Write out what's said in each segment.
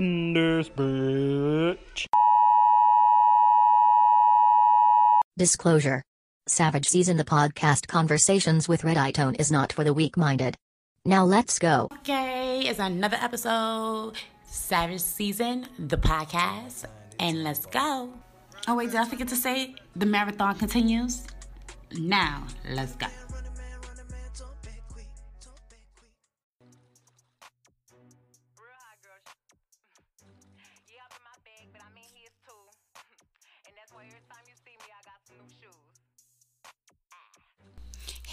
in this bitch. Disclosure. Savage Season the podcast Conversations with Red Eye Tone is not for the weak minded. Now let's go. Okay, it's another episode, Savage Season, the podcast, and let's go. Oh, wait, did I forget to say the marathon continues? Now, let's go.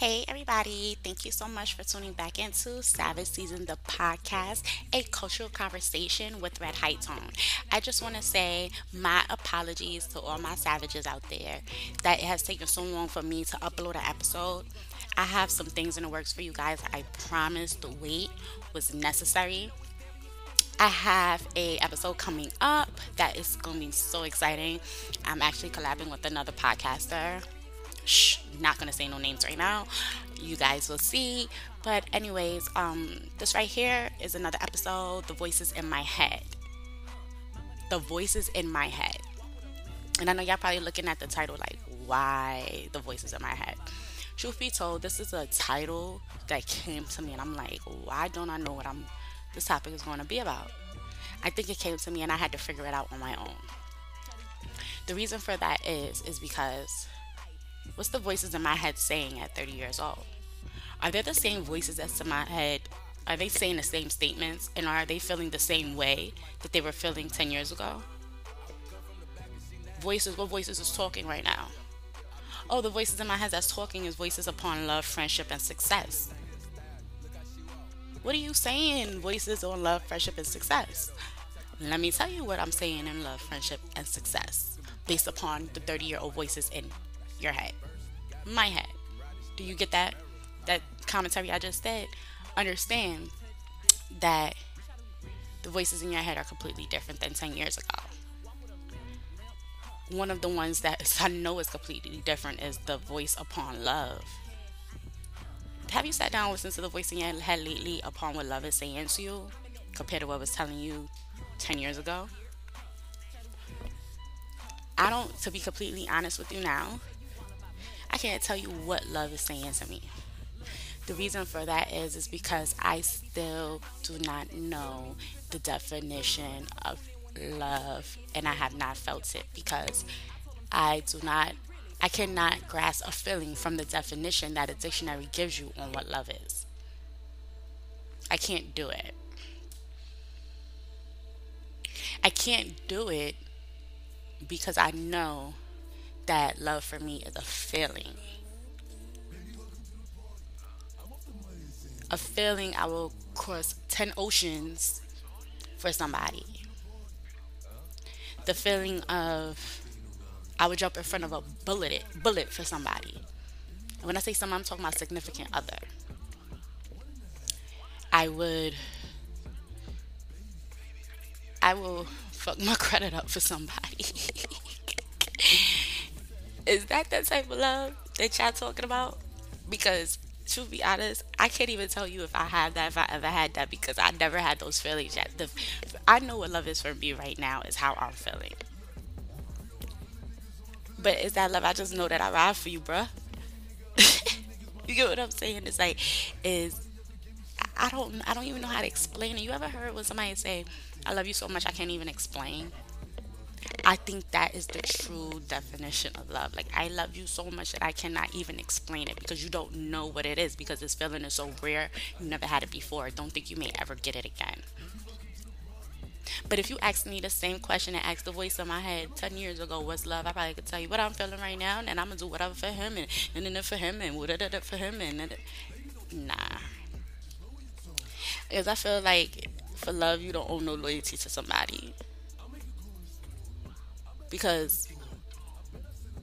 Hey, everybody. Thank you so much for tuning back into Savage Season, the podcast, a cultural conversation with Red High Tone. I just want to say my apologies to all my savages out there that it has taken so long for me to upload an episode. I have some things in the works for you guys. I promise the wait was necessary. I have a episode coming up that is going to be so exciting. I'm actually collabing with another podcaster. Shh, not gonna say no names right now. You guys will see. But anyways, um, this right here is another episode. The voices in my head. The voices in my head. And I know y'all probably looking at the title like, why the voices in my head? Truth be told, this is a title that came to me, and I'm like, why don't I know what I'm this topic is going to be about? I think it came to me, and I had to figure it out on my own. The reason for that is is because what's the voices in my head saying at 30 years old? Are they the same voices that's in my head? Are they saying the same statements? And are they feeling the same way that they were feeling 10 years ago? Voices, what voices is talking right now? Oh, the voices in my head that's talking is voices upon love, friendship, and success. What are you saying, voices on love, friendship, and success? Let me tell you what I'm saying in love, friendship, and success based upon the 30 year old voices in your head. My head. Do you get that? That commentary I just said? Understand that the voices in your head are completely different than 10 years ago. One of the ones that I know is completely different is the voice upon love. Have you sat down and listened to the voice in your head lately upon what love is saying to you compared to what was telling you 10 years ago? I don't, to be completely honest with you now, I can't tell you what love is saying to me. The reason for that is is because I still do not know the definition of love and I have not felt it because I do not I cannot grasp a feeling from the definition that a dictionary gives you on what love is. I can't do it. I can't do it because I know that love for me is a feeling. A feeling I will cross 10 oceans for somebody. The feeling of I would jump in front of a bullet bullet for somebody. And when I say someone, I'm talking about significant other. I would I will fuck my credit up for somebody. Is that that type of love that y'all talking about? Because to be honest, I can't even tell you if I have that, if I ever had that, because I never had those feelings yet. The, I know what love is for me right now is how I'm feeling. But is that love? I just know that I ride for you, bruh. you get what I'm saying? It's like, is I don't, I don't even know how to explain it. You ever heard when somebody say, "I love you so much I can't even explain"? I think that is the true definition of love. Like I love you so much that I cannot even explain it because you don't know what it is because this feeling is so rare. You never had it before. Don't think you may ever get it again. But if you asked me the same question and asked the voice in my head 10 years ago, what's love? I probably could tell you what I'm feeling right now, and I'm going to do whatever for him, and, and then for him, and whatever for him, and nah. Because I feel like for love, you don't owe no loyalty to somebody. Because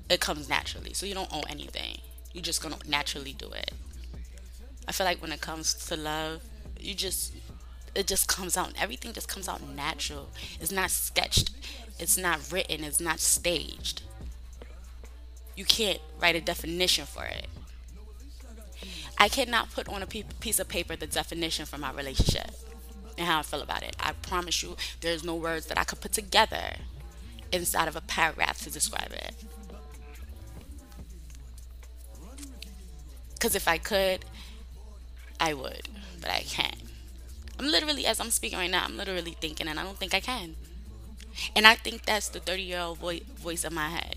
it comes naturally. So you don't owe anything. You're just to naturally do it. I feel like when it comes to love, you just it just comes out everything just comes out natural it's not sketched it's not written it's not staged you can't write a definition for it i cannot put on a piece of paper the definition for my relationship and how I feel about it. I promise you, there's no words that I could put together inside of a paragraph to describe it. Because if I could, I would, but I can't. I'm literally, as I'm speaking right now, I'm literally thinking, and I don't think I can. And I think that's the 30 year old vo- voice in my head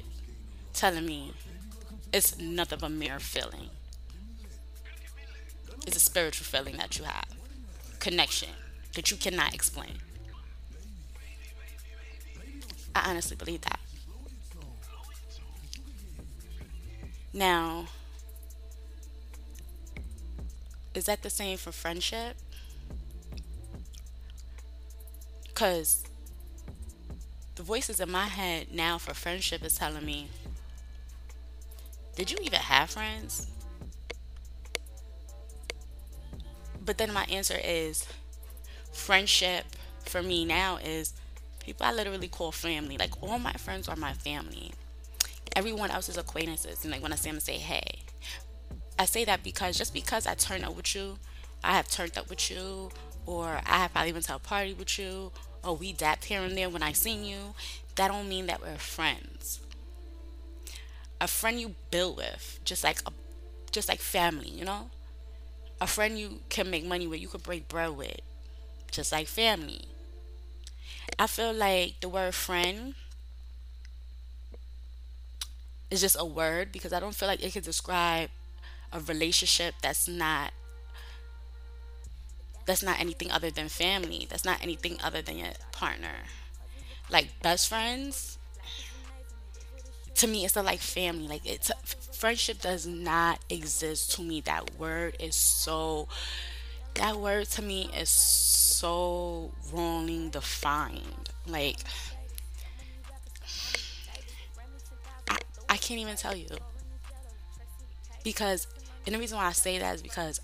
telling me it's nothing but a mere feeling. It's a spiritual feeling that you have, connection that you cannot explain. I honestly believe that. Now, is that the same for friendship? Because the voices in my head now for friendship is telling me, did you even have friends? But then my answer is friendship for me now is people I literally call family. Like all my friends are my family. Everyone else is acquaintances. And like when I see them say hey. I say that because just because I turn up with you, I have turned up with you, or I have probably been to a party with you, or we dapped here and there when I seen you, that don't mean that we're friends. A friend you build with, just like a, just like family, you know. A friend you can make money with, you could break bread with, just like family. I feel like the word friend is just a word because I don't feel like it could describe a relationship that's not that's not anything other than family. That's not anything other than your partner. Like best friends, to me, it's a like family. Like it's friendship does not exist to me. That word is so. That word to me is so wrongly defined. Like I, I can't even tell you because and the reason why I say that is because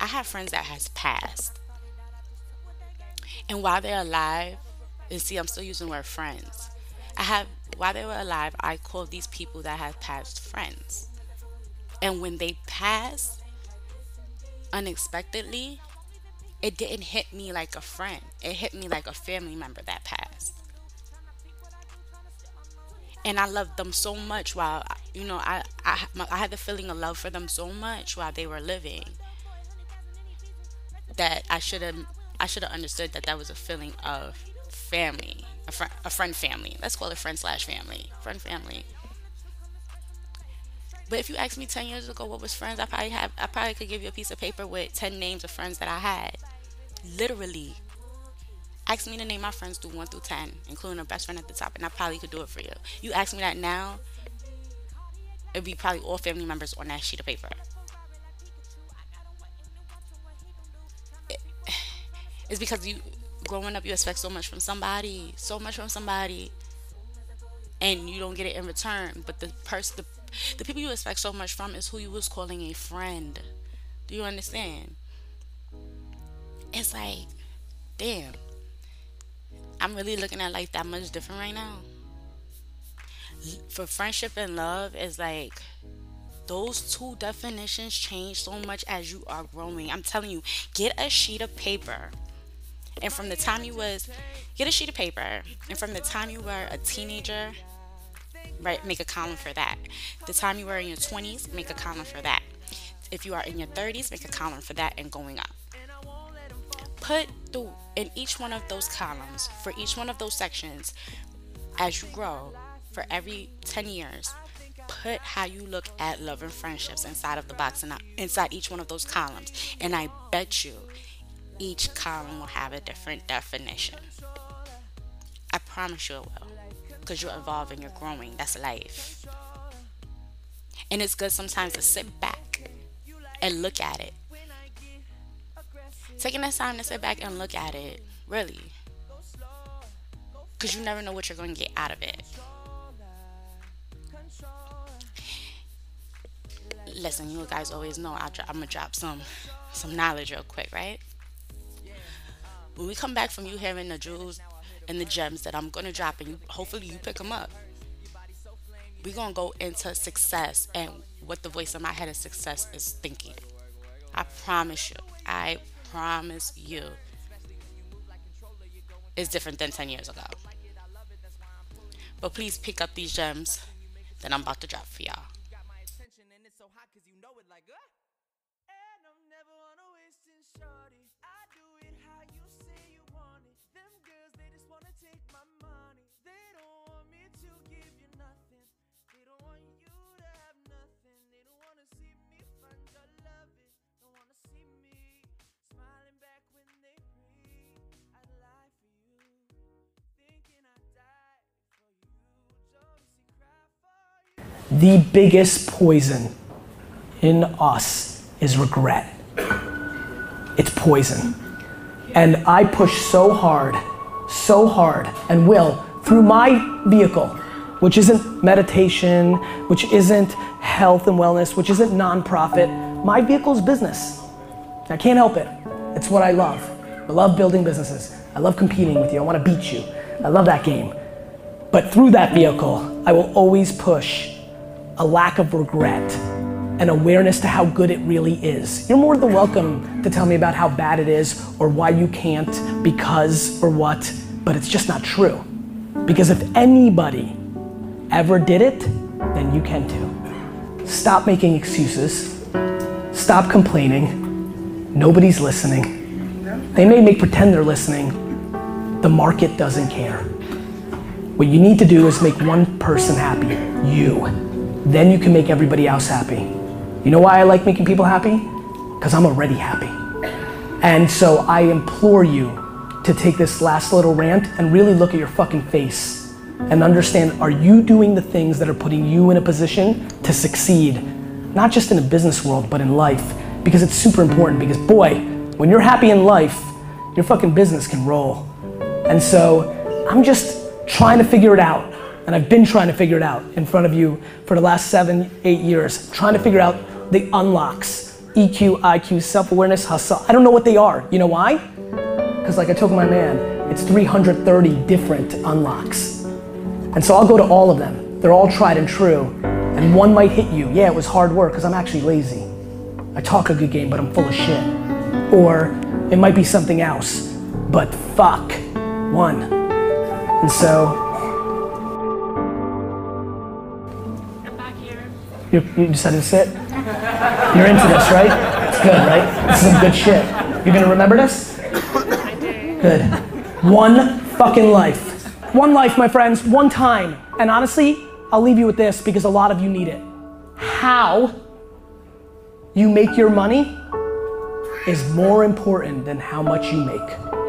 I have friends that has passed. And while they're alive, and see I'm still using the word friends. I have while they were alive, I called these people that have passed friends. And when they pass unexpectedly, it didn't hit me like a friend. It hit me like a family member that passed. And I loved them so much while you know I I, I had the feeling of love for them so much while they were living that I should have I should have understood that that was a feeling of family, a friend, a friend family. Let's call it friend slash family, friend family. But if you asked me ten years ago what was friends, I probably have I probably could give you a piece of paper with ten names of friends that I had. Literally. Ask me to name my friends through one through ten, including a best friend at the top, and I probably could do it for you. You ask me that now, it'd be probably all family members on that sheet of paper. It's because you growing up you expect so much from somebody, so much from somebody, and you don't get it in return. But the person, the, the people you expect so much from is who you was calling a friend. Do you understand? It's like, damn, I'm really looking at life that much different right now. For friendship and love, is like those two definitions change so much as you are growing. I'm telling you, get a sheet of paper and from the time you was get a sheet of paper and from the time you were a teenager right make a column for that the time you were in your 20s make a column for that if you are in your 30s make a column for that and going up put the in each one of those columns for each one of those sections as you grow for every 10 years put how you look at love and friendships inside of the box and inside each one of those columns and i bet you each column will have a different definition. I promise you it will. Because you're evolving, you're growing. That's life. And it's good sometimes to sit back and look at it. Taking that time to sit back and look at it, really. Because you never know what you're going to get out of it. Listen, you guys always know i am going to drop some, some knowledge real quick, right? when we come back from you hearing the jewels and the gems that I'm going to drop and you, hopefully you pick them up, we're going to go into success and what the voice in my head of success is thinking. I promise you. I promise you. It's different than 10 years ago. But please pick up these gems that I'm about to drop for y'all. The biggest poison in us is regret. It's poison. And I push so hard, so hard, and will through my vehicle, which isn't meditation, which isn't health and wellness, which isn't nonprofit. My vehicle is business. I can't help it. It's what I love. I love building businesses. I love competing with you. I want to beat you. I love that game. But through that vehicle, I will always push a lack of regret and awareness to how good it really is. You're more than welcome to tell me about how bad it is or why you can't because or what, but it's just not true. Because if anybody ever did it, then you can too. Stop making excuses. Stop complaining. Nobody's listening. They may make pretend they're listening. The market doesn't care. What you need to do is make one person happy, you. Then you can make everybody else happy. You know why I like making people happy? Because I'm already happy. And so I implore you to take this last little rant and really look at your fucking face and understand are you doing the things that are putting you in a position to succeed, not just in a business world, but in life? Because it's super important. Because, boy, when you're happy in life, your fucking business can roll. And so I'm just trying to figure it out. And I've been trying to figure it out in front of you for the last seven, eight years, trying to figure out the unlocks EQ, IQ, self awareness, hustle. I don't know what they are. You know why? Because, like I told my man, it's 330 different unlocks. And so I'll go to all of them. They're all tried and true. And one might hit you. Yeah, it was hard work because I'm actually lazy. I talk a good game, but I'm full of shit. Or it might be something else. But fuck, one. And so you, you decided to sit? You're into this, right? It's good, right? This is some good shit. You're gonna remember this? I. Good. One fucking life. One life, my friends, one time. And honestly, I'll leave you with this because a lot of you need it. How you make your money is more important than how much you make.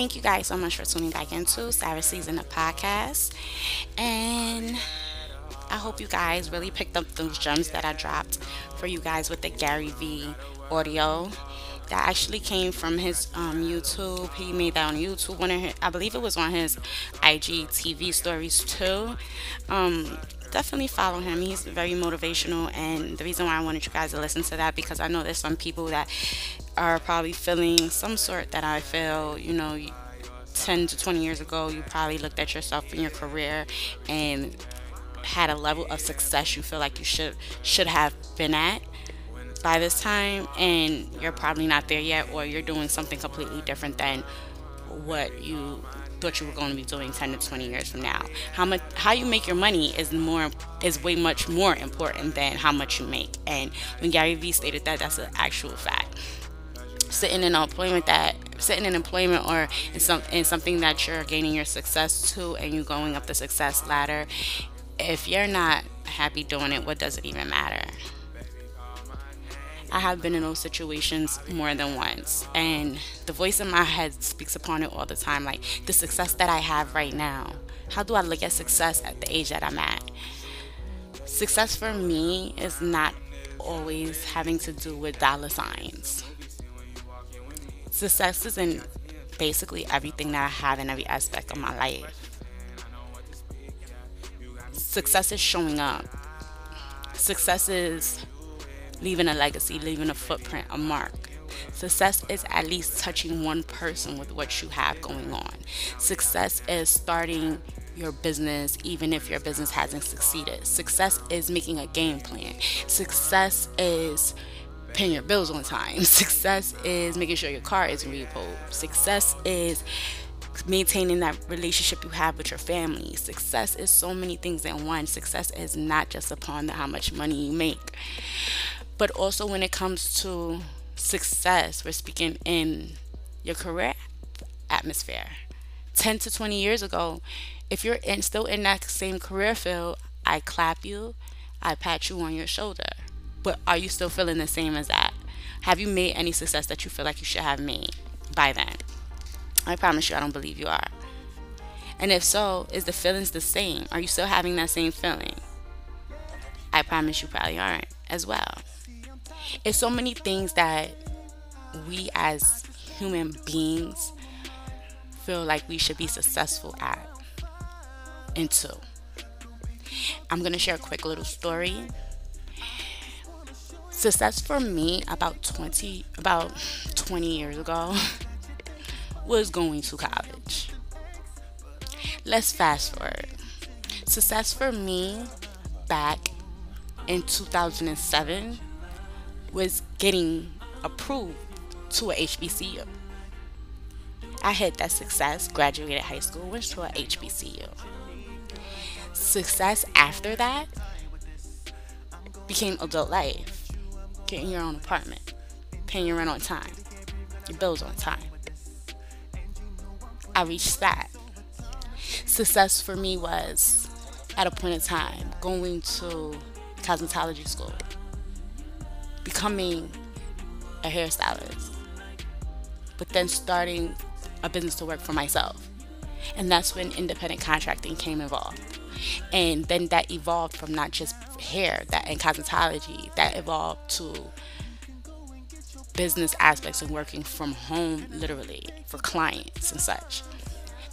Thank you guys so much for tuning back into Savage Season of Podcast. And I hope you guys really picked up those gems that I dropped for you guys with the Gary V audio. That actually came from his um, YouTube. He made that on YouTube. One of his, I believe it was on his IG TV stories too. Um, definitely follow him. He's very motivational, and the reason why I wanted you guys to listen to that because I know there's some people that are probably feeling some sort that I feel. You know, 10 to 20 years ago, you probably looked at yourself in your career and had a level of success you feel like you should should have been at by this time and you're probably not there yet or you're doing something completely different than what you thought you were going to be doing 10 to 20 years from now. How much how you make your money is more is way much more important than how much you make. And when gary vee stated that that's an actual fact. Sitting in employment that sitting in employment or in some in something that you're gaining your success to and you're going up the success ladder if you're not happy doing it what does it even matter I have been in those situations more than once. And the voice in my head speaks upon it all the time. Like the success that I have right now. How do I look at success at the age that I'm at? Success for me is not always having to do with dollar signs. Success is in basically everything that I have in every aspect of my life. Success is showing up. Success is leaving a legacy, leaving a footprint, a mark. Success is at least touching one person with what you have going on. Success is starting your business even if your business hasn't succeeded. Success is making a game plan. Success is paying your bills on time. Success is making sure your car is repo. Success is maintaining that relationship you have with your family. Success is so many things in one. Success is not just upon the, how much money you make, but also when it comes to success, we're speaking in your career atmosphere. 10 to 20 years ago, if you're in, still in that same career field, I clap you, I pat you on your shoulder. But are you still feeling the same as that? Have you made any success that you feel like you should have made by then? I promise you, I don't believe you are. And if so, is the feelings the same? Are you still having that same feeling? I promise you probably aren't as well. It's so many things that we as human beings feel like we should be successful at into. I'm going to share a quick little story. Success for me about 20 about 20 years ago was going to college. Let's fast forward. Success for me back in 2007 was getting approved to a HBCU. I had that success, graduated high school, went to a HBCU. Success after that became adult life. Getting your own apartment, paying your rent on time, your bills on time. I reached that. Success for me was at a point in time going to cosmetology school, becoming a hairstylist, but then starting a business to work for myself. And that's when independent contracting came involved. And then that evolved from not just hair that and cosmetology, that evolved to business aspects and working from home literally for clients and such.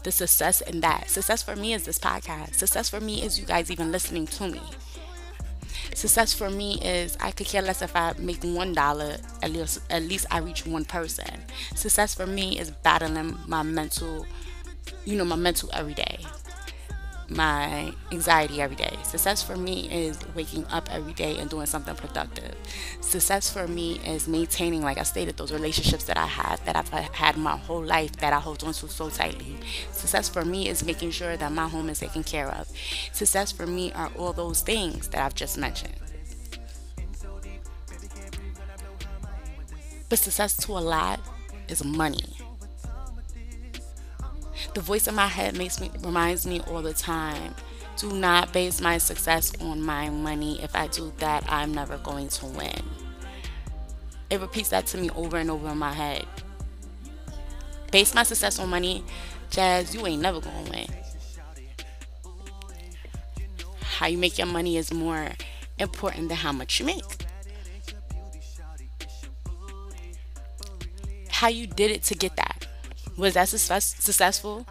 The success in that. Success for me is this podcast. Success for me is you guys even listening to me. Success for me is I could care less if I make one dollar. At least, at least I reach one person. Success for me is battling my mental, you know, my mental every day, my anxiety every day. Success for me is waking up every day and doing something productive. Success for me is maintaining, like I stated, those relationships that I have that I've had my whole life that I hold on to so tightly. Success for me is making sure that my home is taken care of. Success for me are all those things that I've just mentioned. But success to a lot is money. The voice in my head makes me reminds me all the time. Do not base my success on my money. If I do that, I'm never going to win. It repeats that to me over and over in my head. Base my success on money, Jazz, you ain't never gonna win. How you make your money is more important than how much you make. How you did it to get that. Was that success, successful?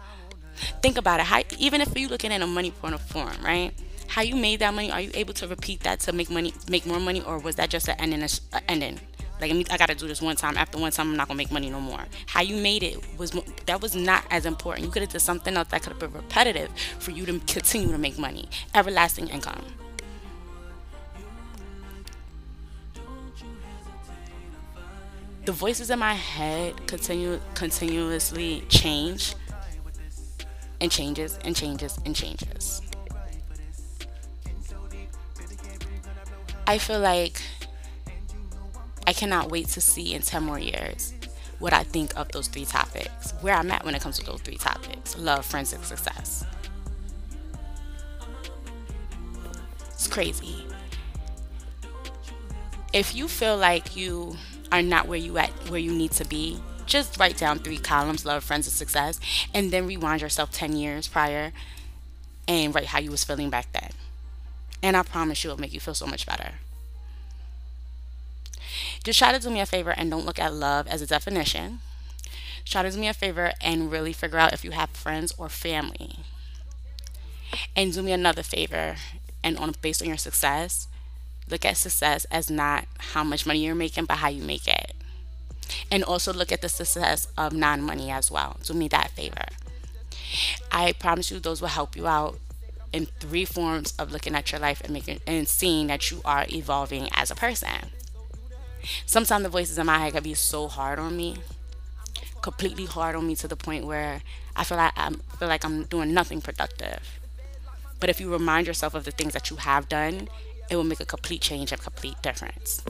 Think about it. How, even if you're looking at a money point of form, right? How you made that money? Are you able to repeat that to make money, make more money, or was that just an ending? Ending? Like I gotta do this one time. After one time, I'm not gonna make money no more. How you made it was that was not as important. You could have done something else that could have been repetitive for you to continue to make money, everlasting income. The voices in my head continue continuously change and changes and changes and changes. I feel like I cannot wait to see in 10 more years what I think of those three topics, where I'm at when it comes to those three topics love, friends, and success. It's crazy. if you feel like you are not where you at where you need to be, just write down three columns: love, friends, and success, and then rewind yourself ten years prior, and write how you was feeling back then. And I promise you, it'll make you feel so much better. Just try to do me a favor and don't look at love as a definition. Try to do me a favor and really figure out if you have friends or family. And do me another favor and on based on your success, look at success as not how much money you're making, but how you make it. And also look at the success of non money as well. Do me that favor. I promise you, those will help you out in three forms of looking at your life and making and seeing that you are evolving as a person. Sometimes the voices in my head can be so hard on me, completely hard on me to the point where I feel like I feel like I'm doing nothing productive. But if you remind yourself of the things that you have done, it will make a complete change, a complete difference.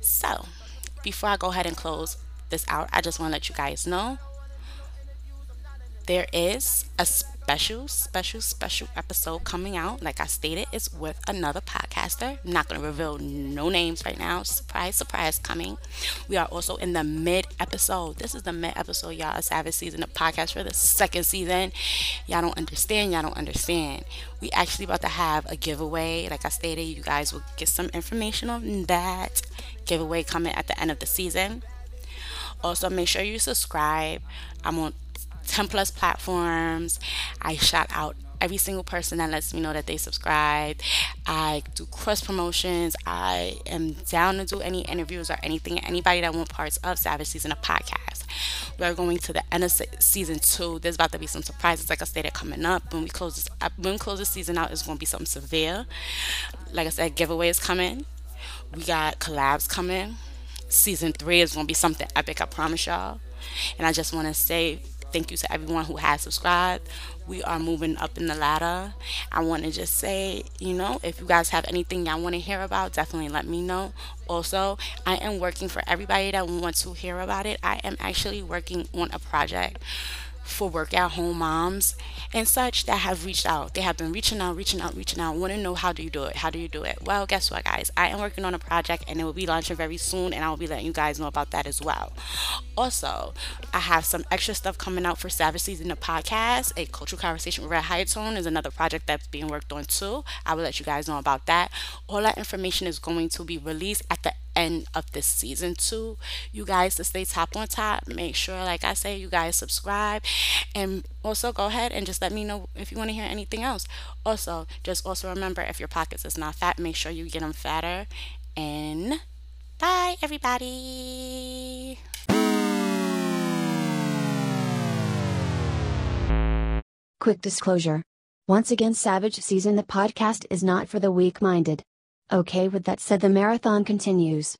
So, before I go ahead and close this out, I just want to let you guys know there is a special, special, special episode coming out. Like I stated, it's with another podcaster. I'm not going to reveal no names right now. Surprise, surprise coming. We are also in the mid episode. This is the mid episode, y'all. A Savage season of podcast for the second season. Y'all don't understand. Y'all don't understand. We actually about to have a giveaway. Like I stated, you guys will get some information on that giveaway coming at the end of the season. Also, make sure you subscribe. I'm on 10 plus platforms. I shout out every single person that lets me know that they subscribe. I do cross promotions. I am down to do any interviews or anything. Anybody that want parts of Savage Season of podcast. We're going to the end of se- season two. There's about to be some surprises, like I stated, coming up. When we close this, when we close this season out, it's going to be something severe. Like I said, giveaways coming. We got collabs coming. Season three is going to be something epic. I promise y'all. And I just want to say thank you to everyone who has subscribed. We are moving up in the ladder. I want to just say, you know, if you guys have anything y'all want to hear about, definitely let me know. Also, I am working for everybody that wants to hear about it. I am actually working on a project for work at home moms and such that have reached out. They have been reaching out, reaching out, reaching out, want to know how do you do it? How do you do it? Well, guess what, guys? I am working on a project and it will be launching very soon, and I will be letting you guys know about that as well. Also, I have some extra stuff coming out for Savage Season the podcast. A cultural conversation with Red High Tone is another project that's being worked on too. I will let you guys know about that. All that information is going to be released at the end of this season two. You guys to stay top on top. Make sure, like I say, you guys subscribe and also go ahead and just let me know if you want to hear anything else. Also, just also remember if your pockets is not fat, make sure you get them fatter. And bye, everybody. Quick disclosure. Once again, Savage Season the podcast is not for the weak minded. Okay, with that said, the marathon continues.